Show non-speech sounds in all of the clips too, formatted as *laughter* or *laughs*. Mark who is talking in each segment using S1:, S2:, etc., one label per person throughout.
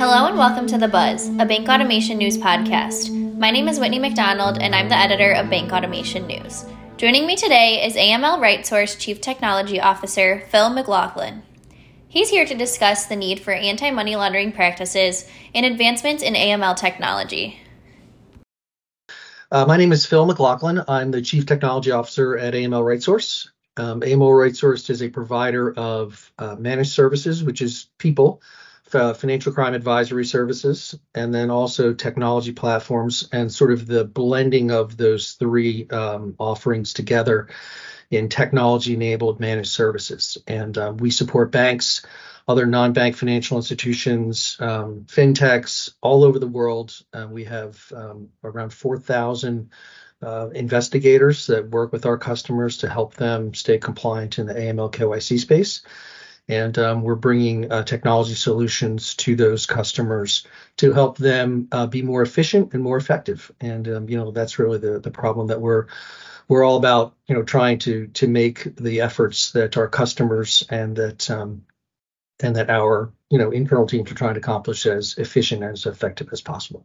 S1: Hello and welcome to The Buzz, a bank automation news podcast. My name is Whitney McDonald and I'm the editor of Bank Automation News. Joining me today is AML RightSource Chief Technology Officer Phil McLaughlin. He's here to discuss the need for anti money laundering practices and advancements in AML technology.
S2: Uh, my name is Phil McLaughlin. I'm the Chief Technology Officer at AML RightSource. Um, AML RightSource is a provider of uh, managed services, which is people financial crime advisory services, and then also technology platforms, and sort of the blending of those three um, offerings together in technology enabled managed services. And uh, we support banks, other non bank financial institutions, um, fintechs all over the world. Uh, we have um, around 4,000 uh, investigators that work with our customers to help them stay compliant in the AML KYC space and um, we're bringing uh, technology solutions to those customers to help them uh, be more efficient and more effective. And um, you know that's really the the problem that we're we're all about. You know, trying to to make the efforts that our customers and that um, and that our you know internal teams are trying to accomplish as efficient and as effective as possible.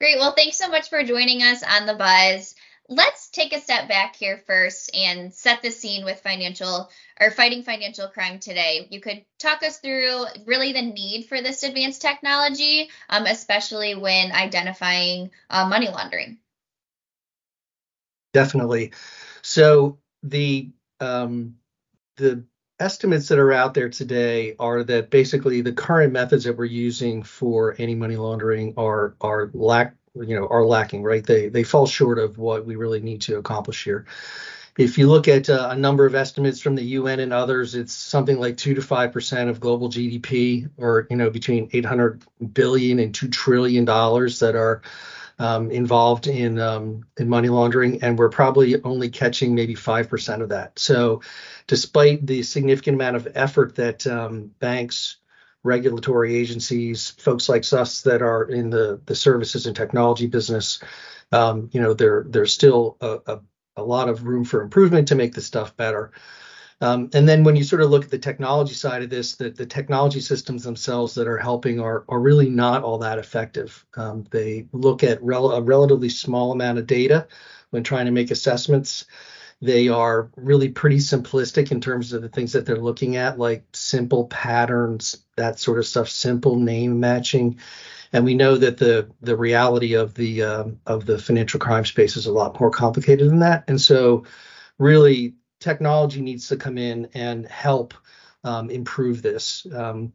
S1: Great. Well, thanks so much for joining us on the Buzz let's take a step back here first and set the scene with financial or fighting financial crime today. You could talk us through really the need for this advanced technology, um, especially when identifying uh, money laundering.
S2: Definitely. So the um, the estimates that are out there today are that basically the current methods that we're using for any money laundering are are lack you know are lacking right they they fall short of what we really need to accomplish here if you look at uh, a number of estimates from the UN and others, it's something like two to five percent of global GDP, or you know, between 800 billion and two trillion dollars that are um, involved in um, in money laundering, and we're probably only catching maybe five percent of that. So, despite the significant amount of effort that um, banks regulatory agencies, folks like us that are in the, the services and technology business, um, you know, there there's still a, a, a, lot of room for improvement to make the stuff better. Um, and then when you sort of look at the technology side of this, the, the technology systems themselves that are helping are, are really not all that effective. Um, they look at rel- a relatively small amount of data when trying to make assessments. They are really pretty simplistic in terms of the things that they're looking at, like simple patterns, that sort of stuff, simple name matching. And we know that the the reality of the um, of the financial crime space is a lot more complicated than that. And so, really, technology needs to come in and help um, improve this. Um,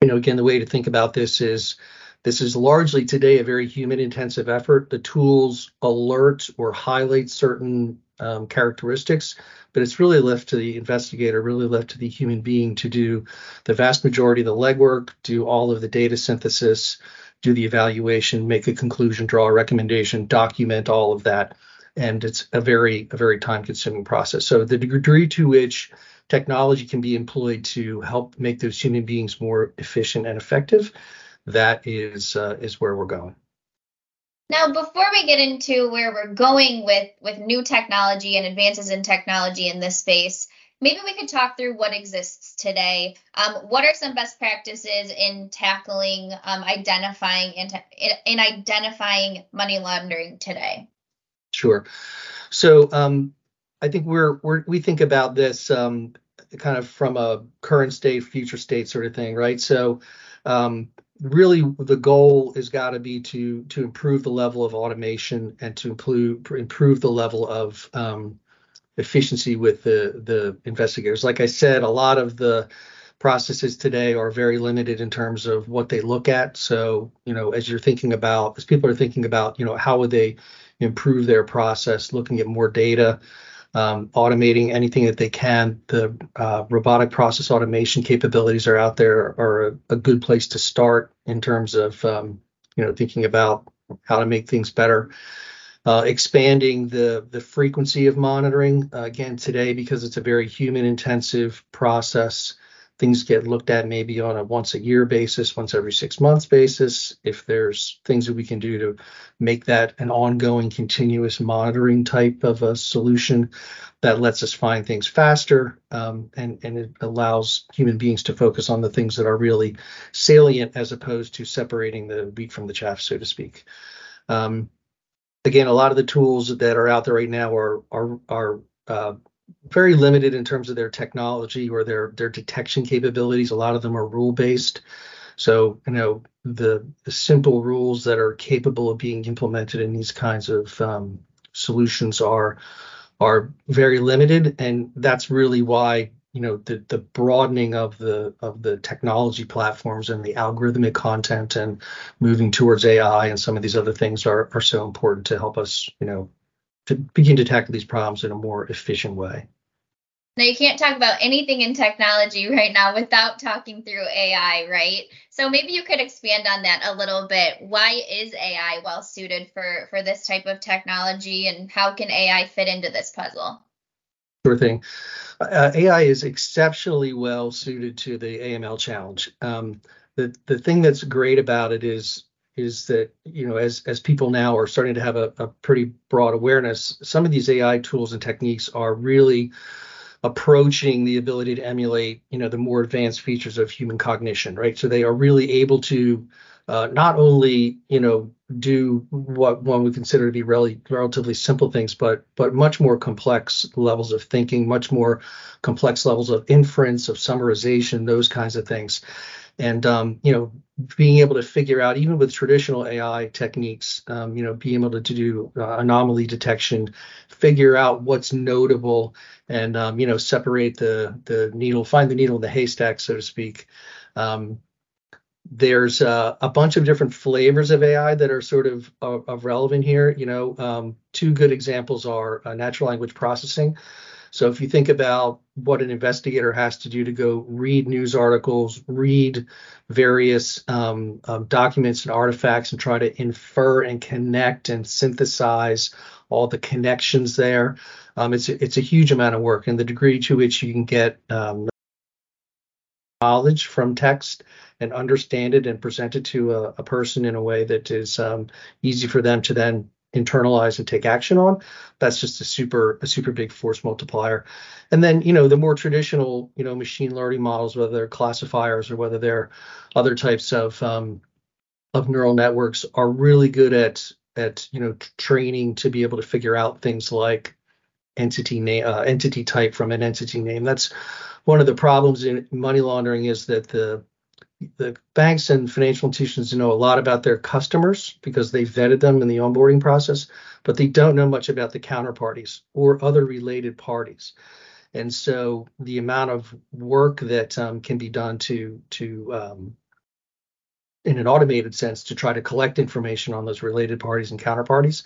S2: you know, again, the way to think about this is this is largely today a very human intensive effort. The tools alert or highlight certain um, characteristics, but it's really left to the investigator, really left to the human being to do the vast majority of the legwork, do all of the data synthesis, do the evaluation, make a conclusion, draw a recommendation, document all of that. And it's a very, a very time consuming process. So the degree to which technology can be employed to help make those human beings more efficient and effective, that is uh, is where we're going.
S1: Now, before we get into where we're going with with new technology and advances in technology in this space, maybe we could talk through what exists today. Um, what are some best practices in tackling, um, identifying, in, in identifying money laundering today?
S2: Sure. So um, I think we're, we're we think about this um, kind of from a current state, future state sort of thing, right? So um, really the goal has got to be to to improve the level of automation and to improve improve the level of um, efficiency with the the investigators. Like I said, a lot of the processes today are very limited in terms of what they look at. So you know, as you're thinking about, as people are thinking about, you know, how would they improve their process, looking at more data um, automating anything that they can. The uh, robotic process automation capabilities are out there are a, a good place to start in terms of um, you know thinking about how to make things better. Uh, expanding the the frequency of monitoring uh, again today because it's a very human intensive process. Things get looked at maybe on a once a year basis, once every six months basis. If there's things that we can do to make that an ongoing, continuous monitoring type of a solution that lets us find things faster um, and, and it allows human beings to focus on the things that are really salient as opposed to separating the wheat from the chaff, so to speak. Um, again, a lot of the tools that are out there right now are are are uh, very limited in terms of their technology or their their detection capabilities. A lot of them are rule based. So you know the the simple rules that are capable of being implemented in these kinds of um, solutions are are very limited, and that's really why you know the the broadening of the of the technology platforms and the algorithmic content and moving towards AI and some of these other things are are so important to help us you know to begin to tackle these problems in a more efficient way.
S1: Now, you can't talk about anything in technology right now without talking through AI, right? So maybe you could expand on that a little bit. Why is AI well suited for for this type of technology, and how can AI fit into this puzzle?
S2: Sure thing. Uh, AI is exceptionally well suited to the AML challenge. Um, the the thing that's great about it is is that you know as as people now are starting to have a, a pretty broad awareness, some of these AI tools and techniques are really approaching the ability to emulate you know the more advanced features of human cognition, right? So they are really able to uh, not only you know do what one would consider to be really relatively simple things, but but much more complex levels of thinking, much more complex levels of inference, of summarization, those kinds of things and um, you know being able to figure out even with traditional AI techniques, um, you know, being able to, do uh, anomaly detection, figure out what's notable, and um, you know, separate the the needle, find the needle in the haystack, so to speak. Um, there's uh, a bunch of different flavors of AI that are sort of of, of relevant here. You know, um, two good examples are uh, natural language processing. So if you think about what an investigator has to do to go read news articles, read various um, um, documents and artifacts, and try to infer and connect and synthesize all the connections there, um, it's a, it's a huge amount of work. And the degree to which you can get um, knowledge from text and understand it and present it to a, a person in a way that is um, easy for them to then internalize and take action on that's just a super a super big force multiplier. And then you know the more traditional you know machine learning models whether they're classifiers or whether they're other types of um, of neural networks are really good at at you know training to be able to figure out things like entity name uh, entity type from an entity name. That's one of the problems in money laundering is that the the banks and financial institutions know a lot about their customers because they vetted them in the onboarding process, but they don't know much about the counterparties or other related parties. And so the amount of work that um, can be done to to um, in an automated sense to try to collect information on those related parties and counterparties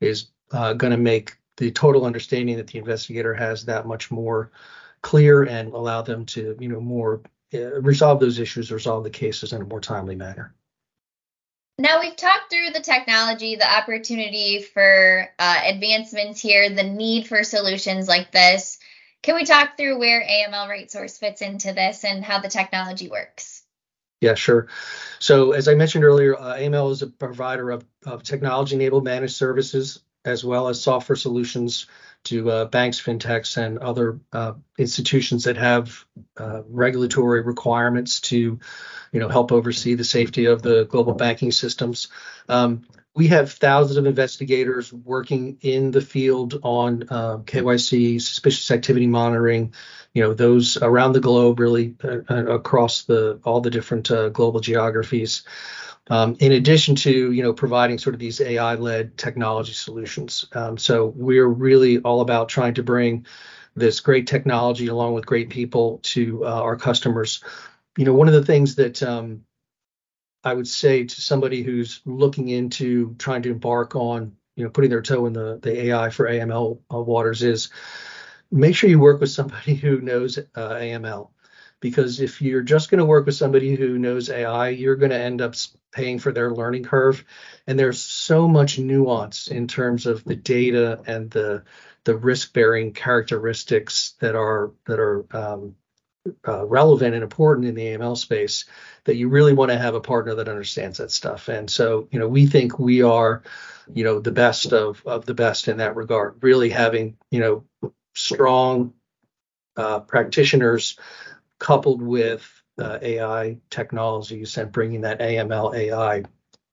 S2: is uh, going to make the total understanding that the investigator has that much more clear and allow them to you know more resolve those issues, resolve the cases in a more timely manner.
S1: Now we've talked through the technology, the opportunity for uh, advancements here, the need for solutions like this. Can we talk through where AML RightSource fits into this and how the technology works?
S2: Yeah, sure. So as I mentioned earlier, uh, AML is a provider of, of technology-enabled managed services as well as software solutions to uh, banks, fintechs, and other uh, institutions that have uh, regulatory requirements to, you know, help oversee the safety of the global banking systems. Um, we have thousands of investigators working in the field on uh, KYC, suspicious activity monitoring, you know, those around the globe, really uh, across the all the different uh, global geographies um, in addition to you know providing sort of these AI-led technology solutions. Um, so we're really all about trying to bring this great technology along with great people to uh, our customers. You know, one of the things that um, I would say to somebody who's looking into trying to embark on you know putting their toe in the the AI for AML uh, waters is make sure you work with somebody *laughs* who knows uh, AML because if you're just going to work with somebody who knows AI, you're going to end up paying for their learning curve. And there's so much nuance in terms of the data and the the risk bearing characteristics that are that are um, uh, relevant and important in the AML space that you really want to have a partner that understands that stuff. And so, you know, we think we are, you know, the best of of the best in that regard. Really having, you know, strong uh, practitioners coupled with uh, AI technologies and bringing that AML AI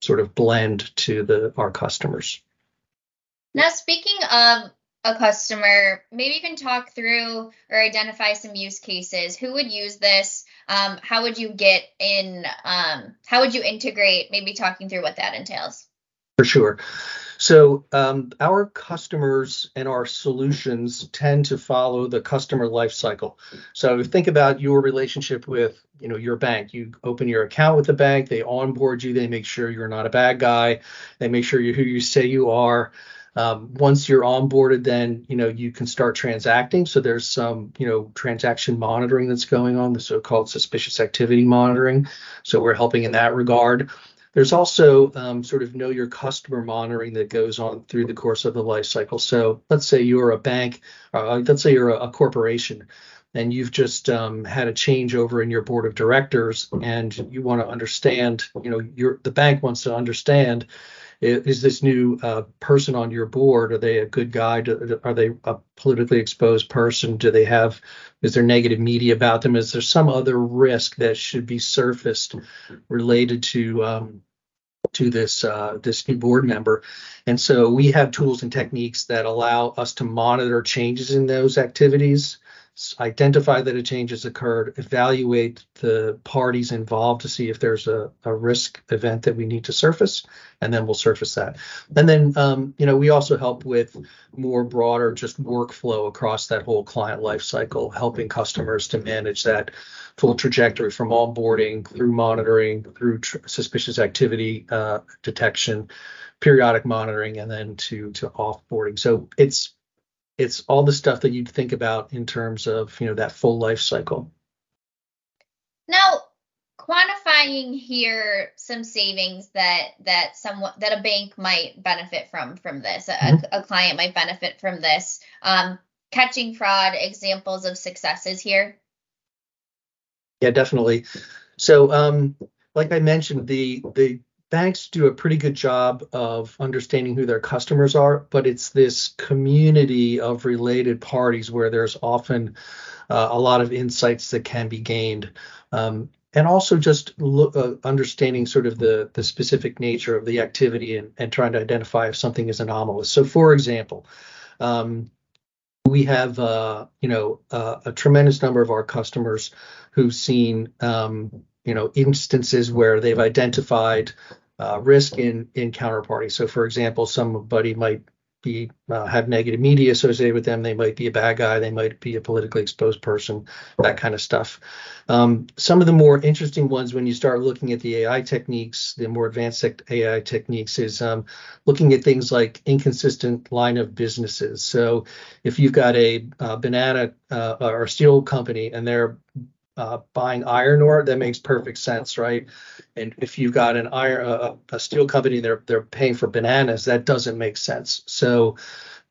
S2: sort of blend to the our customers.
S1: Now, speaking of a customer, maybe you can talk through or identify some use cases. Who would use this? Um, how would you get in? Um, how would you integrate? Maybe talking through what that entails.
S2: For sure. So um, our customers and our solutions tend to follow the customer life cycle. So think about your relationship with, you know, your bank. You open your account with the bank, they onboard you, they make sure you're not a bad guy, they make sure you're who you say you are. Um, once you're onboarded, then you know you can start transacting. So there's some you know transaction monitoring that's going on, the so-called suspicious activity monitoring. So we're helping in that regard. There's also um, sort of know your customer monitoring that goes on through the course of the life cycle. So let's say you're a bank, uh, let's say you're a, a corporation, and you've just um, had a changeover in your board of directors, and you want to understand, you know, your the bank wants to understand is this new uh, person on your board are they a good guy? Do, are they a politically exposed person? Do they have is there negative media about them? Is there some other risk that should be surfaced related to um, to this uh, this new board member? And so we have tools and techniques that allow us to monitor changes in those activities identify that a change has occurred, evaluate the parties involved to see if there's a, a risk event that we need to surface, and then we'll surface that. And then, um, you know, we also help with more broader just workflow across that whole client life cycle, helping customers to manage that full trajectory from onboarding through monitoring, through tr- suspicious activity uh, detection, periodic monitoring, and then to to offboarding. So it's it's all the stuff that you'd think about in terms of you know that full life cycle.
S1: Now quantifying here some savings that that someone that a bank might benefit from from this mm-hmm. a, a, client might benefit from this. Um, catching fraud examples of successes here?
S2: Yeah definitely. So um, like i mentioned the the banks do a pretty good job of understanding who their customers are, but it's this community of related parties where there's often uh, a lot of insights that can be gained. Um, and also just uh, understanding sort of the, the specific nature of the activity and, and trying to identify if something is anomalous. So, for example, um, we have uh, you know a tremendous number of our customers who've seen um, you know instances where they've identified uh, risk in in counterparty. So, for example, somebody might be uh, have negative media associated with them. They might be a bad guy. They might be a politically exposed person. That kind of stuff. Um, some of the more interesting ones, when you start looking at the AI techniques, the more advanced AI techniques, is um, looking at things like inconsistent line of businesses. So, if you've got a, a banana uh, or steel company and they're uh, buying iron ore, that makes perfect sense, right? And if you've got an iron uh, a steel company, they're they're paying for bananas, that doesn't make sense. So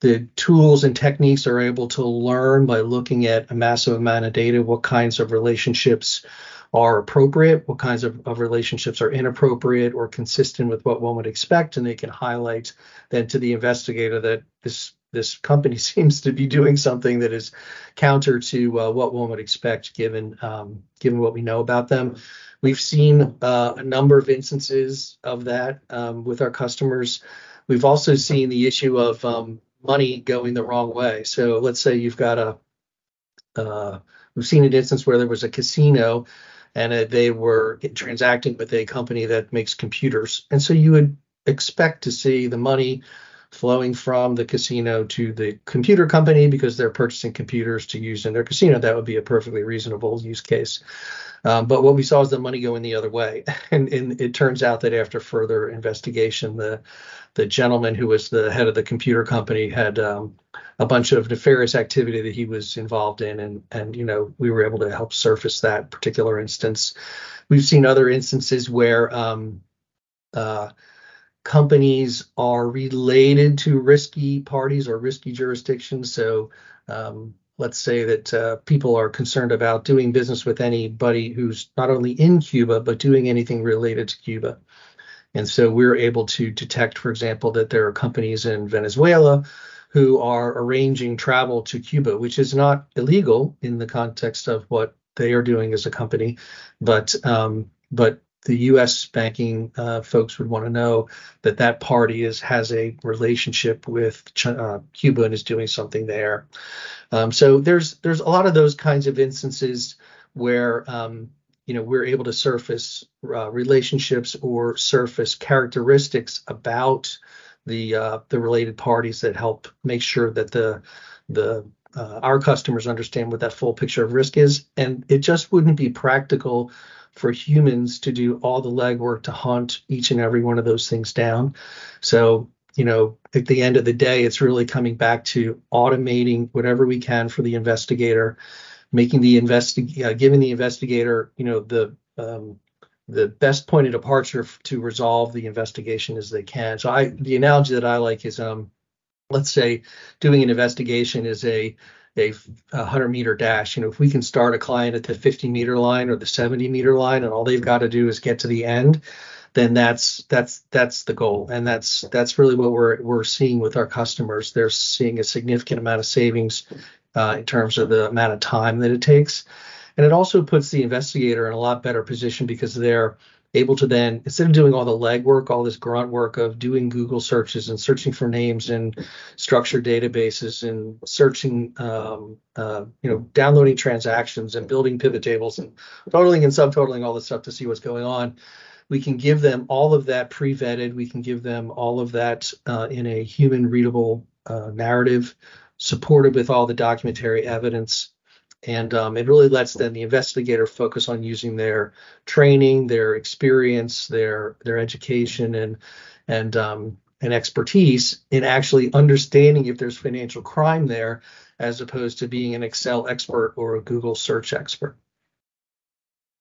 S2: the tools and techniques are able to learn by looking at a massive amount of data what kinds of relationships are appropriate, what kinds of, of relationships are inappropriate or consistent with what one would expect, and they can highlight then to the investigator that this this company *laughs* seems to be doing something that is counter to uh, what one would expect given um, given what we know about them. We've seen uh, a number of instances of that um, with our customers. We've also seen the issue of um, money going the wrong way. So let's say you've got a uh, we've seen an instance where there was a casino and uh, they were transacting with a company that makes computers, and so you would expect to see the money flowing from the casino to the computer company because they're purchasing computers to use in their casino. That would be a perfectly reasonable use case. Um, but what we saw is the money going the other way, *laughs* and, and, it turns out that after further investigation, the the gentleman who was the head of the computer company had um, a bunch of nefarious activity that he was involved in, and and you know we were able to help surface that particular instance. We've seen other instances where um, uh, companies are related to risky parties or risky jurisdictions. So, um, let's say that uh, people are concerned about doing business with anybody who's not only in Cuba but doing anything related to Cuba. And so we're able to detect, for example, that there are companies in Venezuela who are arranging travel to Cuba, which is not illegal in the context of what they are doing as a company, but um, but the U.S. banking uh, folks would want to know that that party is has a relationship with uh, Cuba and is doing something there. Um, so there's there's a lot of those kinds of instances where um, you know we're able to surface uh, relationships or surface characteristics about the uh, the related parties that help make sure that the the uh, our customers understand what that full picture of risk is, and it just wouldn't be practical for humans to do all the legwork to hunt each and every one of those things down. So you know, at the end of the day, it's really coming back to automating whatever we can for the investigator, making the investi- uh, giving the investigator, you know, the um, the best point of departure to resolve the investigation as they can. So I, the analogy that I like is, um, let's say doing an investigation is a a 100 meter dash. You know, if we can start a client at the 50 meter line or the 70 meter line, and all they've got to do is get to the end, then that's that's that's the goal, and that's that's really what we're we're seeing with our customers. They're seeing a significant amount of savings uh, in terms of the amount of time that it takes, and it also puts the investigator in a lot better position because they're able to then instead of doing all the legwork, all this grunt work of doing Google searches and searching for names and structured databases and searching, um, uh, you know, downloading transactions and building pivot tables and totaling and subtotaling all this stuff to see what's going on we can give them all of that pre-vetted. We can give them all of that uh, in a human readable uh, narrative, supported with all the documentary evidence. And um, it really lets then the investigator focus on using their training, their experience, their their education, and and um, and expertise in actually understanding if there's financial crime there, as opposed to being an Excel expert or a Google search expert.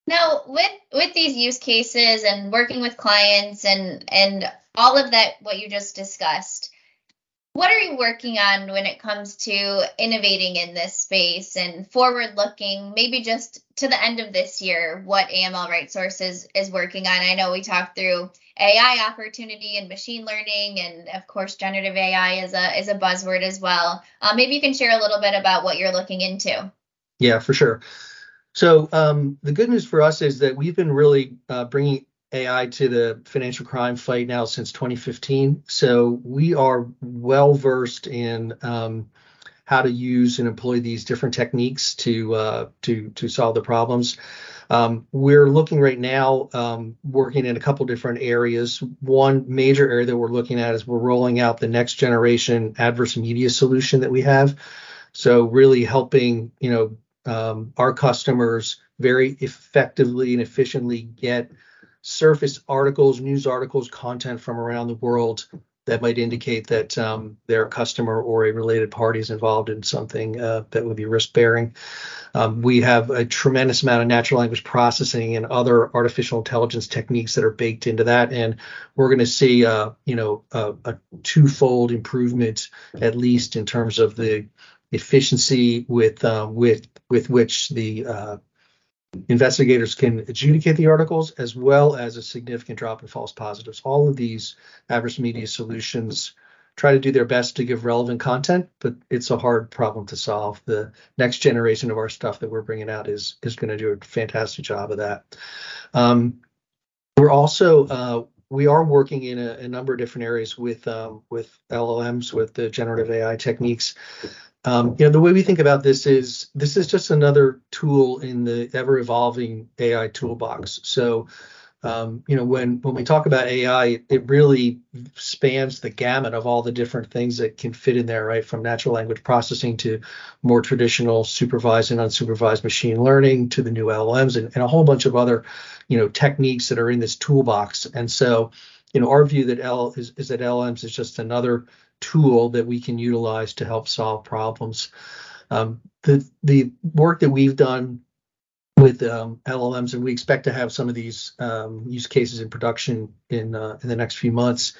S1: Now, with with these use cases and working with clients and and all of that what you just discussed, what are you working on when it comes to innovating in this space and forward looking, maybe just to the end of this year, what AML Right RightSource is, is working on? I know we talked through AI opportunity and machine learning, and of course, generative AI is a is a buzzword as well. Uh, maybe you can share a little bit about what you're looking into.
S2: Yeah, for sure. So um, the good news for us is that we've been really uh, bringing AI to the financial crime fight now since 2015. So we are well versed in um, how to use and employ these different techniques to uh, to to solve the problems. Um, we're looking right now, um, working in a couple different areas. One major area that we're looking at is we're rolling out the next generation adverse media solution that we have. So really helping, you know, um, our customers very effectively and efficiently get surface articles, news articles, content from around the world that might indicate that um, their customer or a related party is involved in something uh, that would be risk bearing. Um, we have a tremendous amount of natural language processing and other artificial intelligence techniques that are baked into that, and we're going to see, uh, you know, a, a twofold improvement at least in terms of the efficiency with uh, with with which the uh, investigators can adjudicate the articles, as well as a significant drop in false positives. All of these adverse media solutions try to do their best to give relevant content, but it's a hard problem to solve. The next generation of our stuff that we're bringing out is is going to do a fantastic job of that. Um, we're also uh, we are working in a, a, number of different areas with um, with LLMs, with the generative AI techniques. Um, you know, the way we think about this is this is just another tool in the ever evolving AI toolbox. So, um, you know, when when we talk about AI, it really spans the gamut of all the different things that can fit in there, right? From natural language processing to more traditional supervised and unsupervised machine learning to the new LLMs and, and a whole bunch of other, you know, techniques that are in this toolbox. And so, you know, our view that L is, is that LLMs is just another tool that we can utilize to help solve problems. Um, the the work that we've done with um, LLMs, and we expect to have some of these um, use cases in production in uh, in the next few months,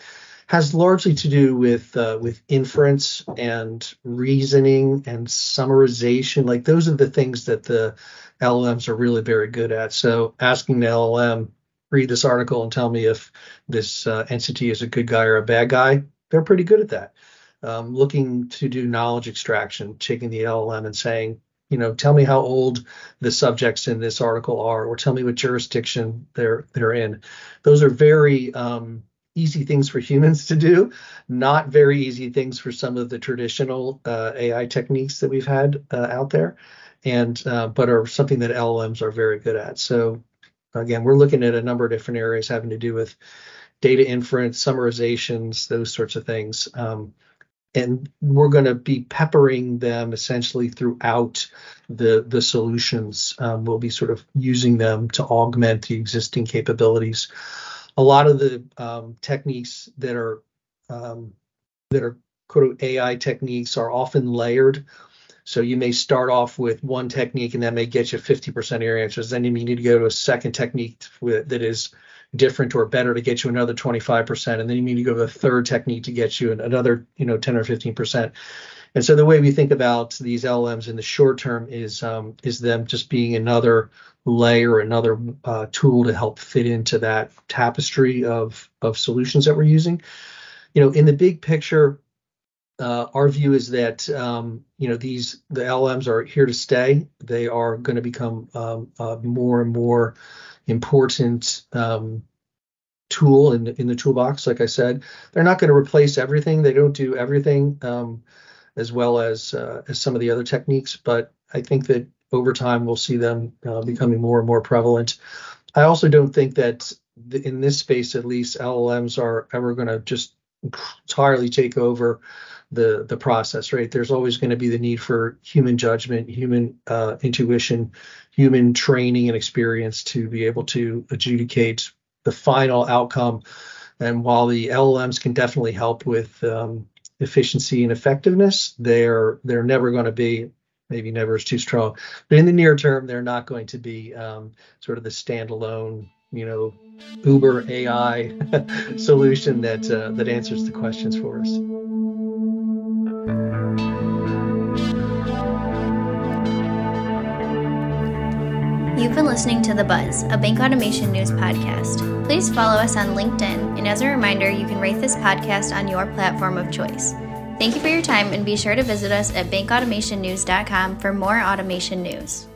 S2: has largely to do with uh, with inference and reasoning and summarization. Like those are the things that the LLMs are really very good at. So asking the LLM read this article and tell me if this uh, entity is a good guy or a bad guy, they're pretty good at that. Um, looking to do knowledge extraction, taking the LLM and saying, you know, tell me how old the subjects in this article are, or tell me what jurisdiction they're they're in. Those are very um, easy things for humans to do, not very easy things for some of the traditional uh, AI techniques that we've had uh, out there, and uh, but are something that LLMs are very good at. So again, we're looking at a number of different areas having to do with data inference, summarizations, those sorts of things. Um, and we're going to be peppering them essentially throughout the the solutions. Um, we'll be sort of using them to augment the existing capabilities a lot of the um, techniques that are um, that are quote AI techniques are often layered. So you may start off with one technique and that may get you 50% of your answers. Then you may need to go to a second technique that is different or better to get you another 25%. And then you need to go to a third technique to get you another, you know, 10 or 15%. And so the way we think about these LMs in the short term is um, is them just being another layer, another uh, tool to help fit into that tapestry of of solutions that we're using. You know, in the big picture, uh, our view is that um, you know these the LMs are here to stay. They are going to become um, more and more important um, tool in in the toolbox. Like I said, they're not going to replace everything. They don't do everything um, as well as uh, as some of the other techniques, but I think that over time we'll see them uh, becoming more and more prevalent. I also don't think that in this space, at least, LLMs are ever going to just entirely take over the the process. Right? There's always going to be the need for human judgment, human uh, intuition, human training and experience to be able to adjudicate the final outcome. And while the LLMs can definitely help with um, efficiency and effectiveness, they're they're never going to be maybe never is too strong. But in the near term, they're not going to be um, sort of the standalone, you know, Uber AI *laughs* solution that uh, that answers the questions for us.
S1: You've been listening to The Buzz, a bank automation news podcast. Please follow us on LinkedIn, and as a reminder, you can rate this podcast on your platform of choice. Thank you for your time and be sure to visit us at bankautomationnews.com for more automation news.